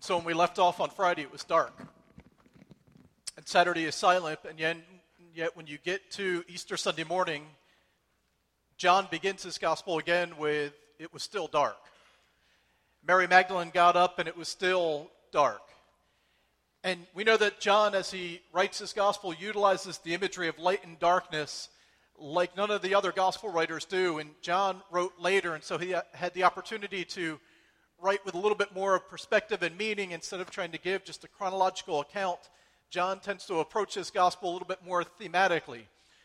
And so when we left off on Friday, it was dark. And Saturday is silent, and yet, yet when you get to Easter Sunday morning, John begins his gospel again with, It was still dark. Mary Magdalene got up, and it was still dark. And we know that John, as he writes his gospel, utilizes the imagery of light and darkness like none of the other gospel writers do. And John wrote later, and so he had the opportunity to write with a little bit more of perspective and meaning instead of trying to give just a chronological account. John tends to approach his gospel a little bit more thematically.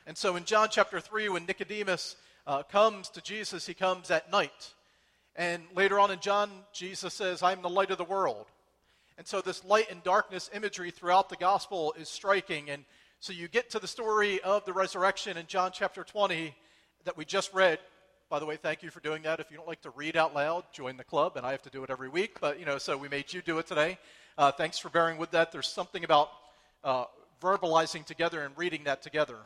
And so in John chapter 3, when Nicodemus uh, comes to Jesus, he comes at night. And later on in John, Jesus says, I'm the light of the world. And so this light and darkness imagery throughout the gospel is striking. And so you get to the story of the resurrection in John chapter 20 that we just read. By the way, thank you for doing that. If you don't like to read out loud, join the club, and I have to do it every week. But, you know, so we made you do it today. Uh, thanks for bearing with that. There's something about uh, verbalizing together and reading that together.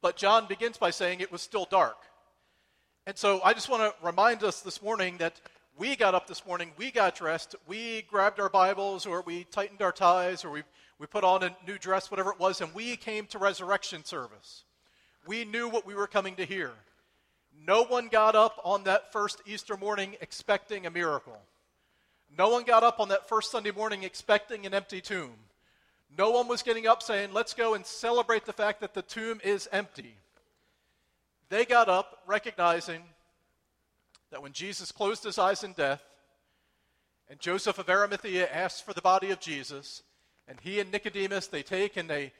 But John begins by saying it was still dark. And so I just want to remind us this morning that we got up this morning, we got dressed, we grabbed our Bibles, or we tightened our ties, or we, we put on a new dress, whatever it was, and we came to resurrection service. We knew what we were coming to hear. No one got up on that first Easter morning expecting a miracle. No one got up on that first Sunday morning expecting an empty tomb. No one was getting up saying, let's go and celebrate the fact that the tomb is empty. They got up recognizing that when Jesus closed his eyes in death, and Joseph of Arimathea asked for the body of Jesus, and he and Nicodemus, they take and they,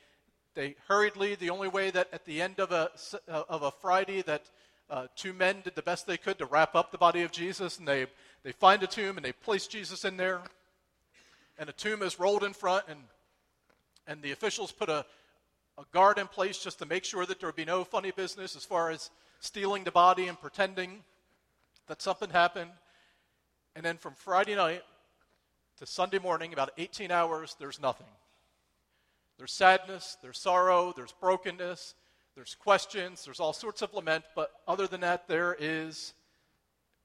they hurriedly, the only way that at the end of a, of a Friday that uh, two men did the best they could to wrap up the body of Jesus, and they, they find a tomb and they place Jesus in there, and a tomb is rolled in front, and, and the officials put a, a guard in place just to make sure that there would be no funny business as far as stealing the body and pretending that something happened. And then from Friday night to Sunday morning, about 18 hours, there's nothing. There's sadness, there's sorrow, there's brokenness, there's questions, there's all sorts of lament, but other than that, there is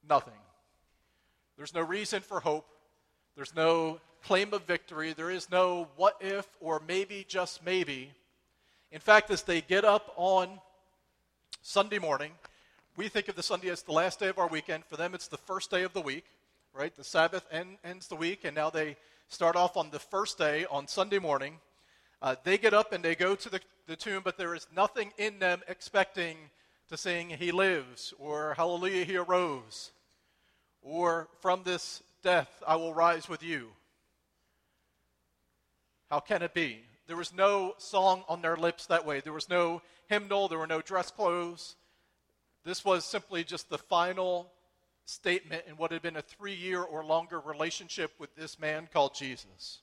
nothing. There's no reason for hope. There's no claim of victory. There is no what if or maybe, just maybe. In fact, as they get up on Sunday morning, we think of the Sunday as the last day of our weekend. For them, it's the first day of the week, right? The Sabbath end, ends the week, and now they start off on the first day on Sunday morning. Uh, they get up and they go to the, the tomb, but there is nothing in them expecting to sing, He lives, or Hallelujah, He arose, or from this death I will rise with you. How can it be? There was no song on their lips that way. There was no hymnal, there were no dress clothes. This was simply just the final statement in what had been a three year or longer relationship with this man called Jesus.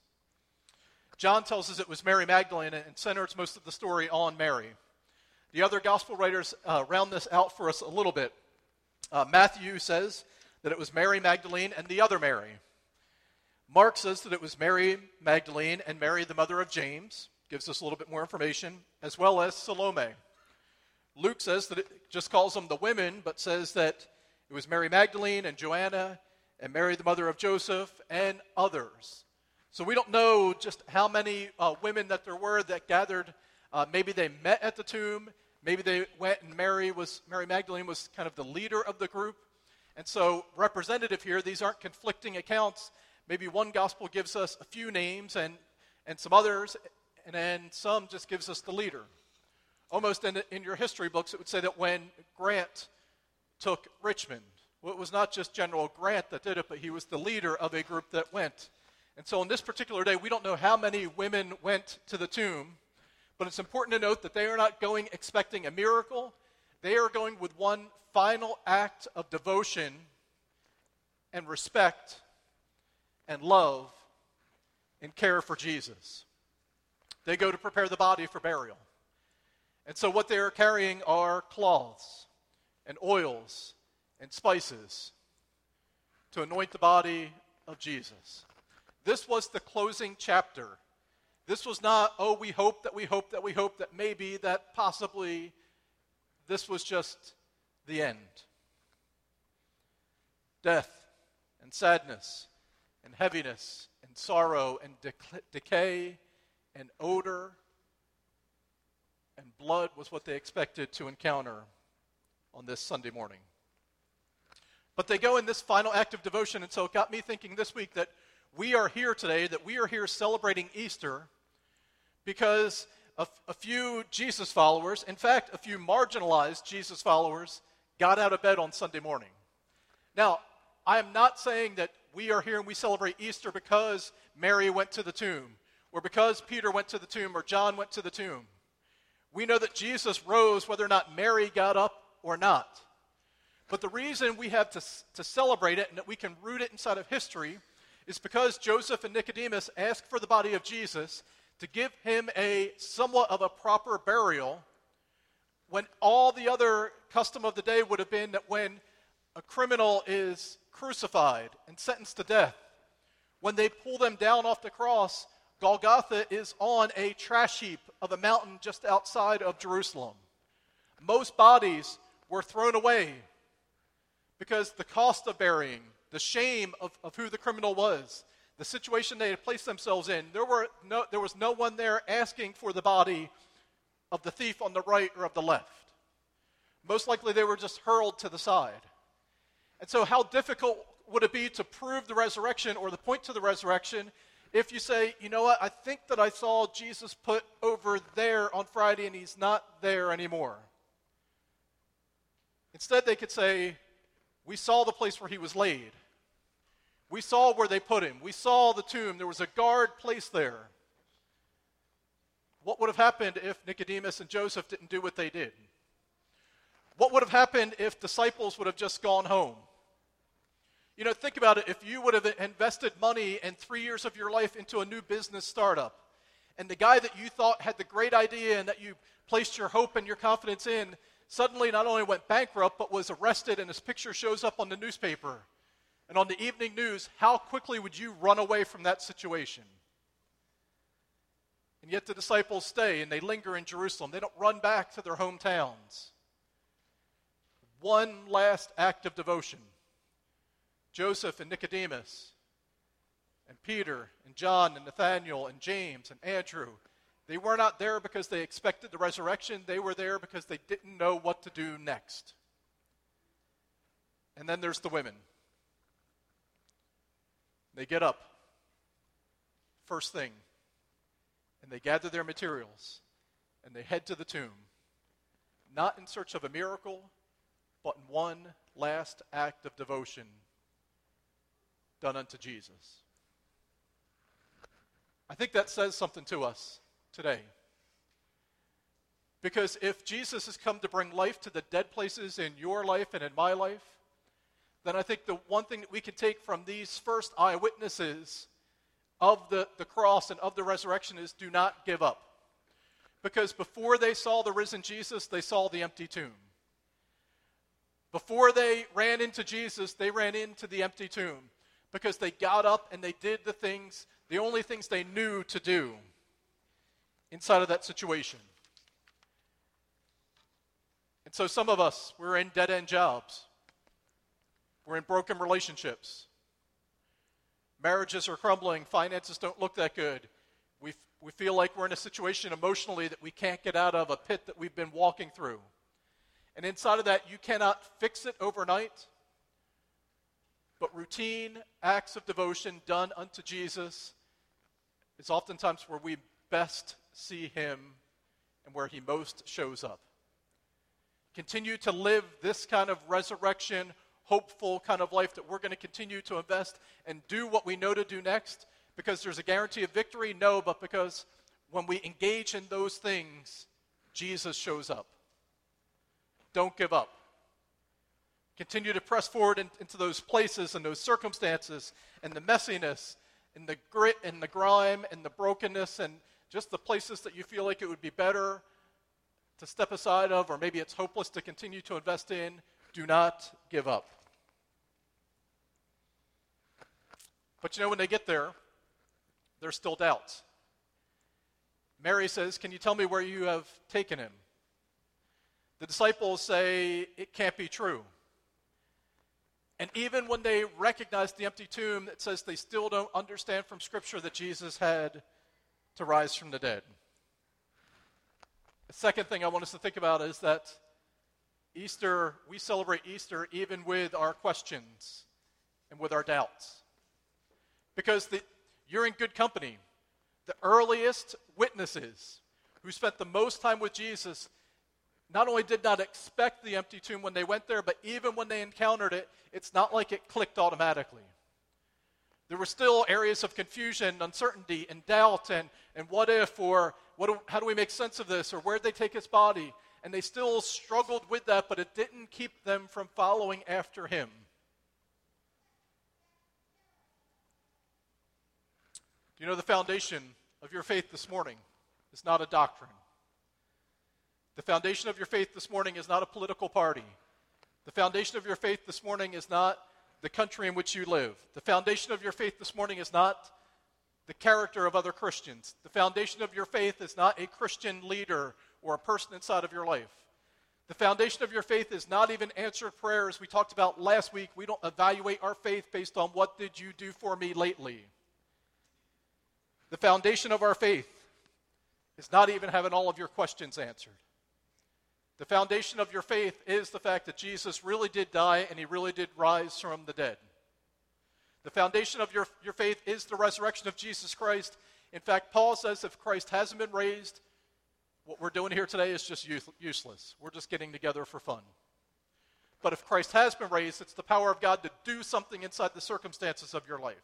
John tells us it was Mary Magdalene and centers most of the story on Mary. The other gospel writers uh, round this out for us a little bit. Uh, Matthew says that it was Mary Magdalene and the other Mary. Mark says that it was Mary Magdalene and Mary, the mother of James, gives us a little bit more information, as well as Salome. Luke says that it just calls them the women, but says that it was Mary Magdalene and Joanna and Mary, the mother of Joseph, and others. So we don't know just how many uh, women that there were that gathered. Uh, maybe they met at the tomb. Maybe they went and Mary was Mary Magdalene was kind of the leader of the group. And so representative here, these aren't conflicting accounts. Maybe one gospel gives us a few names and, and some others, and then some just gives us the leader. Almost in, in your history books, it would say that when Grant took Richmond, well, it was not just General Grant that did it, but he was the leader of a group that went. And so on this particular day, we don't know how many women went to the tomb, but it's important to note that they are not going expecting a miracle. They are going with one final act of devotion and respect and love and care for Jesus. They go to prepare the body for burial. And so, what they are carrying are cloths and oils and spices to anoint the body of Jesus. This was the closing chapter. This was not, oh, we hope that we hope that we hope that maybe, that possibly. This was just the end. Death and sadness and heaviness and sorrow and decay and odor and blood was what they expected to encounter on this Sunday morning. But they go in this final act of devotion, and so it got me thinking this week that we are here today, that we are here celebrating Easter because a, few Jesus followers, in fact, a few marginalized Jesus followers, got out of bed on Sunday morning. Now, I am not saying that we are here and we celebrate Easter because Mary went to the tomb, or because Peter went to the tomb, or John went to the tomb. We know that Jesus rose whether or not Mary got up or not. But the reason we have to, to celebrate it and that we can root it inside of history is because Joseph and Nicodemus asked for the body of Jesus to give him a somewhat of a proper burial when all the other custom of the day would have been that when a criminal is crucified and sentenced to death, when they pull them down off the cross, Golgotha is on a trash heap of a mountain just outside of Jerusalem. Most bodies were thrown away because the cost of burying, the shame of, of who the criminal was, the situation they had placed themselves in, there, were no, there was no one there asking for the body of the thief on the right or of the left. Most likely they were just hurled to the side. And so, how difficult would it be to prove the resurrection or the point to the resurrection if you say, you know what, I think that I saw Jesus put over there on Friday and he's not there anymore. Instead, they could say, we saw the place where he was laid. We saw where they put him. We saw the tomb. There was a guard placed there. What would have happened if Nicodemus and Joseph didn't do what they did? What would have happened if disciples would have just gone home? You know, think about it. If you would have invested money and three years of your life into a new business startup, and the guy that you thought had the great idea and that you placed your hope and your confidence in suddenly not only went bankrupt, but was arrested, and his picture shows up on the newspaper and on the evening news, how quickly would you run away from that situation? And yet the disciples stay and they linger in Jerusalem. They don't run back to their hometowns. One last act of devotion Joseph and Nicodemus, and Peter, and John, and Nathaniel, and James, and Andrew. They were not there because they expected the resurrection. They were there because they didn't know what to do next. And then there's the women. They get up, first thing, and they gather their materials, and they head to the tomb, not in search of a miracle, but in one last act of devotion done unto Jesus. I think that says something to us today. Because if Jesus has come to bring life to the dead places in your life and in my life, then I think the one thing that we can take from these first eyewitnesses of the, the cross and of the resurrection is do not give up. Because before they saw the risen Jesus, they saw the empty tomb. Before they ran into Jesus, they ran into the empty tomb because they got up and they did the things, the only things they knew to do inside of that situation. And so some of us, we're in dead end jobs, we're in broken relationships. Marriages are crumbling, finances don't look that good. We, we feel like we're in a situation emotionally that we can't get out of, a pit that we've been walking through. And inside of that, you cannot fix it overnight but routine acts of devotion done unto Jesus is oftentimes where we best see him and where he most shows up. Continue to live this kind of resurrection, hopeful kind of life that we're going to continue to invest and do what we know to do next because there's a guarantee of victory? No, but because when we engage in those things, Jesus shows up. Don't give up. Continue to press forward in, into those places and those circumstances and the messiness and the grit and the grime and the brokenness and just the places that you feel like it would be better to step aside of, or maybe it's hopeless to continue to invest in. Do not give up. But you know, when they get there, there's still doubts. Mary says, Can you tell me where you have taken him? The disciples say, It can't be true. And even when they recognize the empty tomb, it says they still don't understand from Scripture that Jesus had to rise from the dead. The second thing I want us to think about is that Easter, we celebrate Easter even with our questions and with our doubts. Because the, you're in good company. The earliest witnesses who spent the most time with Jesus not only did not expect the empty tomb when they went there, but even when they encountered it, it's not like it clicked automatically. There were still areas of confusion, uncertainty, and doubt, and, and what if, or what how do we make sense of this, or where'd they take his body? And they still struggled with that, but it didn't keep them from following after him. You know, the foundation of your faith this morning is not a doctrine. The foundation of your faith this morning is not a political party. The foundation of your faith this morning is not the country in which you live. The foundation of your faith this morning is not the character of other Christians. The foundation of your faith is not a Christian leader or a person inside of your life. The foundation of your faith is not even answered prayers. We talked about last week. We don't evaluate our faith based on what did you do for me lately. The foundation of our faith is not even having all of your questions answered. The foundation of your faith is the fact that Jesus really did die and he really did rise from the dead. The foundation of your, your faith is the resurrection of Jesus Christ. In fact, Paul says if Christ hasn't been raised, what we're doing here today is just useless. We're just getting together for fun. But if Christ has been raised, it's the power of God to do something inside the circumstances of your life.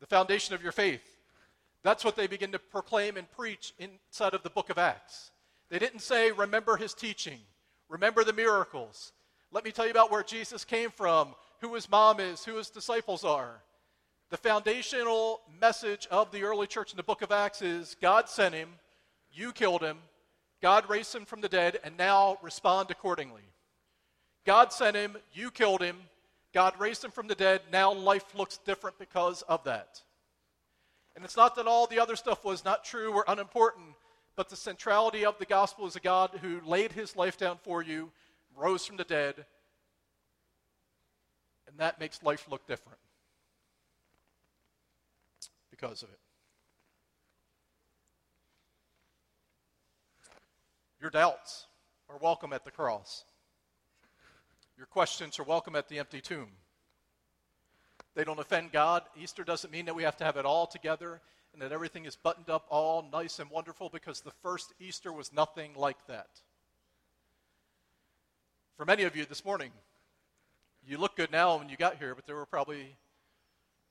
The foundation of your faith. That's what they begin to proclaim and preach inside of the book of Acts. They didn't say, remember his teaching, remember the miracles. Let me tell you about where Jesus came from, who his mom is, who his disciples are. The foundational message of the early church in the book of Acts is God sent him, you killed him, God raised him from the dead, and now respond accordingly. God sent him, you killed him, God raised him from the dead, now life looks different because of that. And it's not that all the other stuff was not true or unimportant, but the centrality of the gospel is a God who laid his life down for you, rose from the dead, and that makes life look different because of it. Your doubts are welcome at the cross. Your questions are welcome at the empty tomb. They don't offend God. Easter doesn't mean that we have to have it all together and that everything is buttoned up all nice and wonderful because the first Easter was nothing like that. For many of you this morning, you look good now when you got here, but there were probably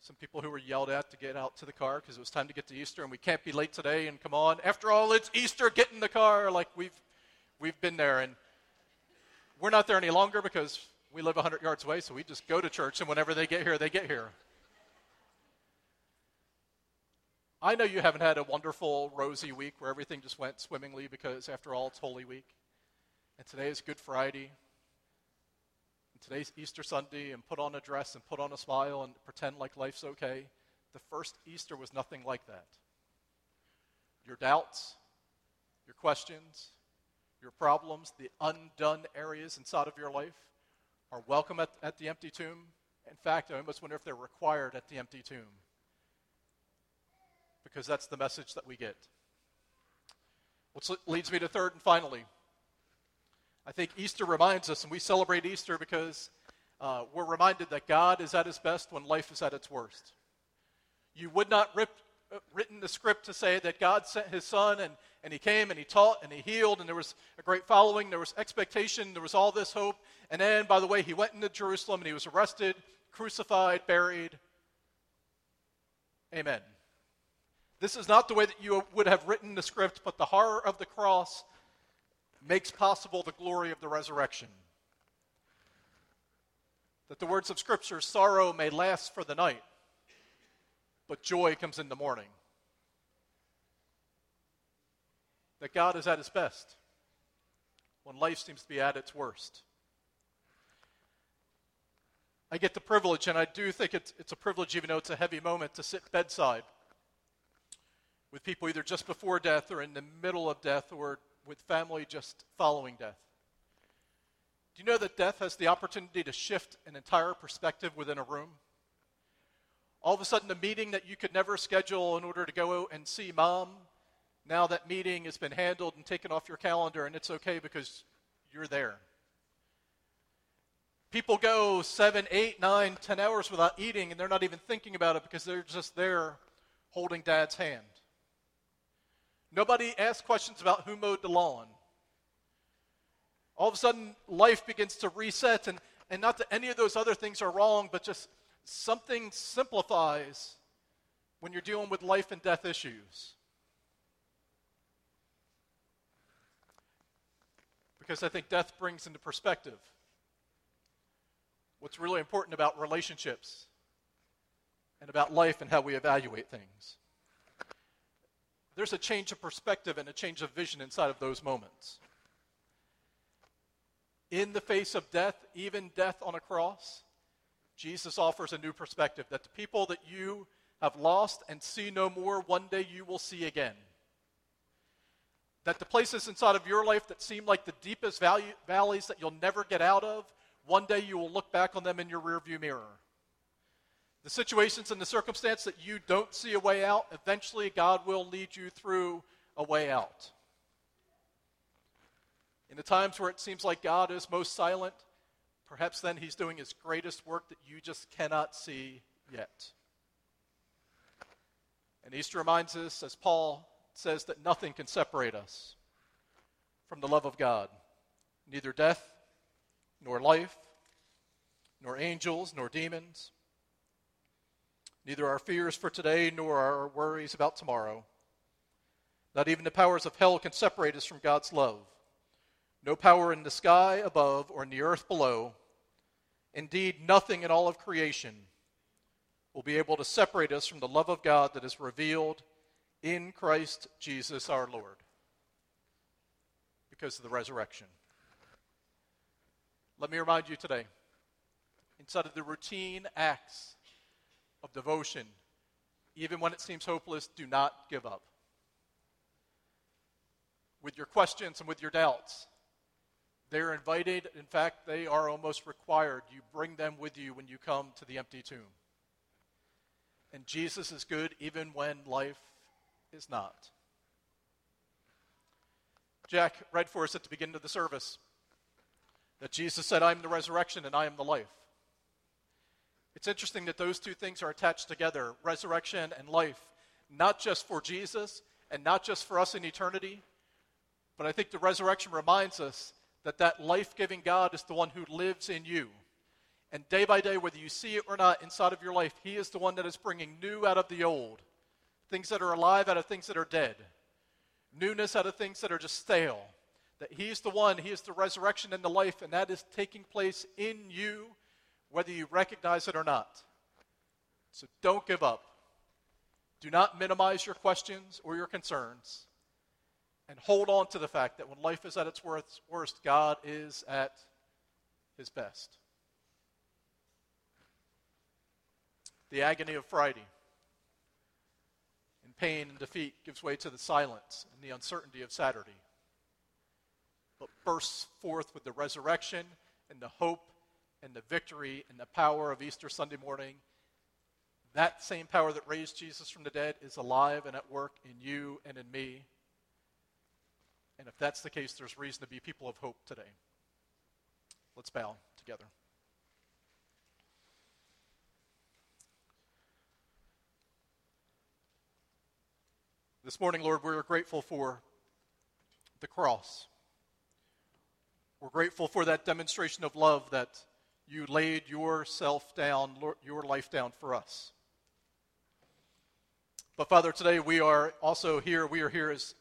some people who were yelled at to get out to the car because it was time to get to Easter and we can't be late today and come on. After all, it's Easter, get in the car. Like we've, we've been there and we're not there any longer because we live 100 yards away, so we just go to church and whenever they get here, they get here. I know you haven't had a wonderful, rosy week where everything just went swimmingly because, after all, it's Holy Week. And today is Good Friday. And today's Easter Sunday, and put on a dress and put on a smile and pretend like life's okay. The first Easter was nothing like that. Your doubts, your questions, your problems, the undone areas inside of your life are welcome at, at the empty tomb. In fact, I almost wonder if they're required at the empty tomb because that's the message that we get. Which leads me to third and finally. I think Easter reminds us, and we celebrate Easter because uh, we're reminded that God is at his best when life is at its worst. You would not rip, Uh, written the script to say that God sent his son and, and he came and he taught and he healed and there was a great following, there was expectation, there was all this hope. And then, by the way, he went into Jerusalem and he was arrested, crucified, buried. Amen. This is not the way that you would have written the script, but the horror of the cross makes possible the glory of the resurrection. That the words of Scripture, sorrow may last for the night, but joy comes in the morning. That God is at his best when life seems to be at its worst. I get the privilege, and I do think it's, it's a privilege, even though it's a heavy moment, to sit bedside with people either just before death or in the middle of death or with family just following death. Do you know that death has the opportunity to shift an entire perspective within a room? All of a sudden, a meeting that you could never schedule in order to go and see mom, now that meeting has been handled and taken off your calendar, and it's okay because you're there. People go seven, eight, nine, ten hours without eating, and they're not even thinking about it because they're just there holding dad's hand. Nobody asks questions about who mowed the lawn. All of a sudden, life begins to reset, and, and not that any of those other things are wrong, but just something simplifies when you're dealing with life and death issues. Because I think death brings into perspective what's really important about relationships and about life and how we evaluate things. There's a change of perspective and a change of vision inside of those moments. In the face of death, even death on a cross, Jesus offers a new perspective that the people that you have lost and see no more, one day you will see again. That the places inside of your life that seem like the deepest value, valleys that you'll never get out of, one day you will look back on them in your rearview mirror. The situations and the circumstance that you don't see a way out, eventually God will lead you through a way out. In the times where it seems like God is most silent, Perhaps then he's doing his greatest work that you just cannot see yet. And Easter reminds us, as Paul says, that nothing can separate us from the love of God. Neither death, nor life, nor angels, nor demons. Neither our fears for today, nor our worries about tomorrow. Not even the powers of hell can separate us from God's love. No power in the sky above or in the earth below Indeed, nothing in all of creation will be able to separate us from the love of God that is revealed in Christ Jesus our Lord because of the resurrection. Let me remind you today, inside of the routine acts of devotion, even when it seems hopeless, do not give up. With your questions and with your doubts, they're invited. In fact, they are almost required. You bring them with you when you come to the empty tomb. And Jesus is good even when life is not. Jack read for us at the beginning of the service that Jesus said, I am the resurrection and I am the life. It's interesting that those two things are attached together resurrection and life, not just for Jesus and not just for us in eternity, but I think the resurrection reminds us that that life-giving God is the one who lives in you. And day by day, whether you see it or not inside of your life, He is the one that is bringing new out of the old, things that are alive out of things that are dead, newness out of things that are just stale. That He is the one, He is the resurrection and the life, and that is taking place in you, whether you recognize it or not. So don't give up. Do not minimize your questions or your concerns and hold on to the fact that when life is at its worst, God is at his best. The agony of Friday and pain and defeat gives way to the silence and the uncertainty of Saturday, but bursts forth with the resurrection and the hope and the victory and the power of Easter Sunday morning. That same power that raised Jesus from the dead is alive and at work in you and in me and if that's the case, there's reason to be people of hope today. Let's bow together. This morning, Lord, we're grateful for the cross. We're grateful for that demonstration of love that you laid yourself down, your life down for us. But Father, today we are also here, we are here as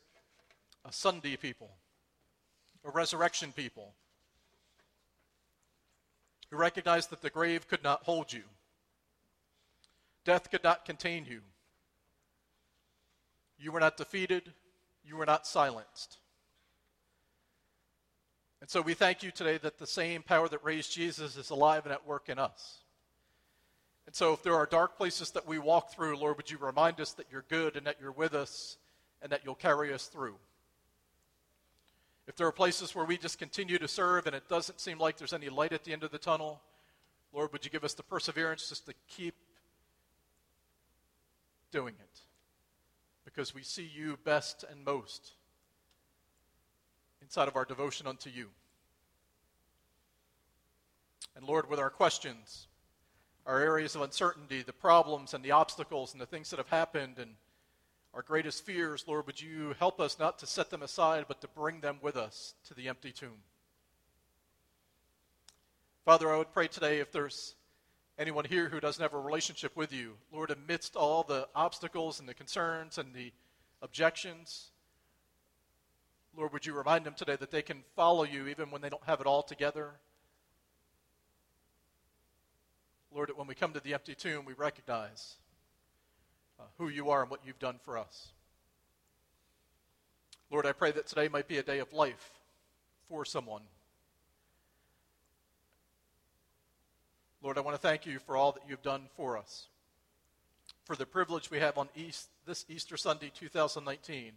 a Sunday people, a resurrection people, who recognized that the grave could not hold you, death could not contain you. You were not defeated, you were not silenced. And so we thank you today that the same power that raised Jesus is alive and at work in us. And so if there are dark places that we walk through, Lord, would you remind us that you're good and that you're with us and that you'll carry us through. If there are places where we just continue to serve and it doesn't seem like there's any light at the end of the tunnel, Lord, would you give us the perseverance just to keep doing it? Because we see you best and most inside of our devotion unto you. And Lord, with our questions, our areas of uncertainty, the problems and the obstacles and the things that have happened and our greatest fears, Lord, would you help us not to set them aside, but to bring them with us to the empty tomb? Father, I would pray today if there's anyone here who doesn't have a relationship with you, Lord, amidst all the obstacles and the concerns and the objections, Lord, would you remind them today that they can follow you even when they don't have it all together? Lord, that when we come to the empty tomb, we recognize uh, who you are and what you've done for us. Lord, I pray that today might be a day of life for someone. Lord, I want to thank you for all that you've done for us, for the privilege we have on East, this Easter Sunday 2019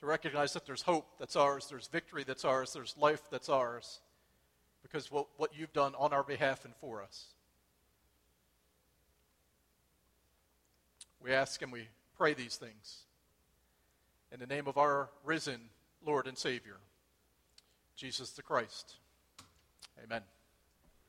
to recognize that there's hope that's ours, there's victory that's ours, there's life that's ours, because what, what you've done on our behalf and for us. We ask and we pray these things in the name of our risen Lord and Savior, Jesus the Christ. Amen.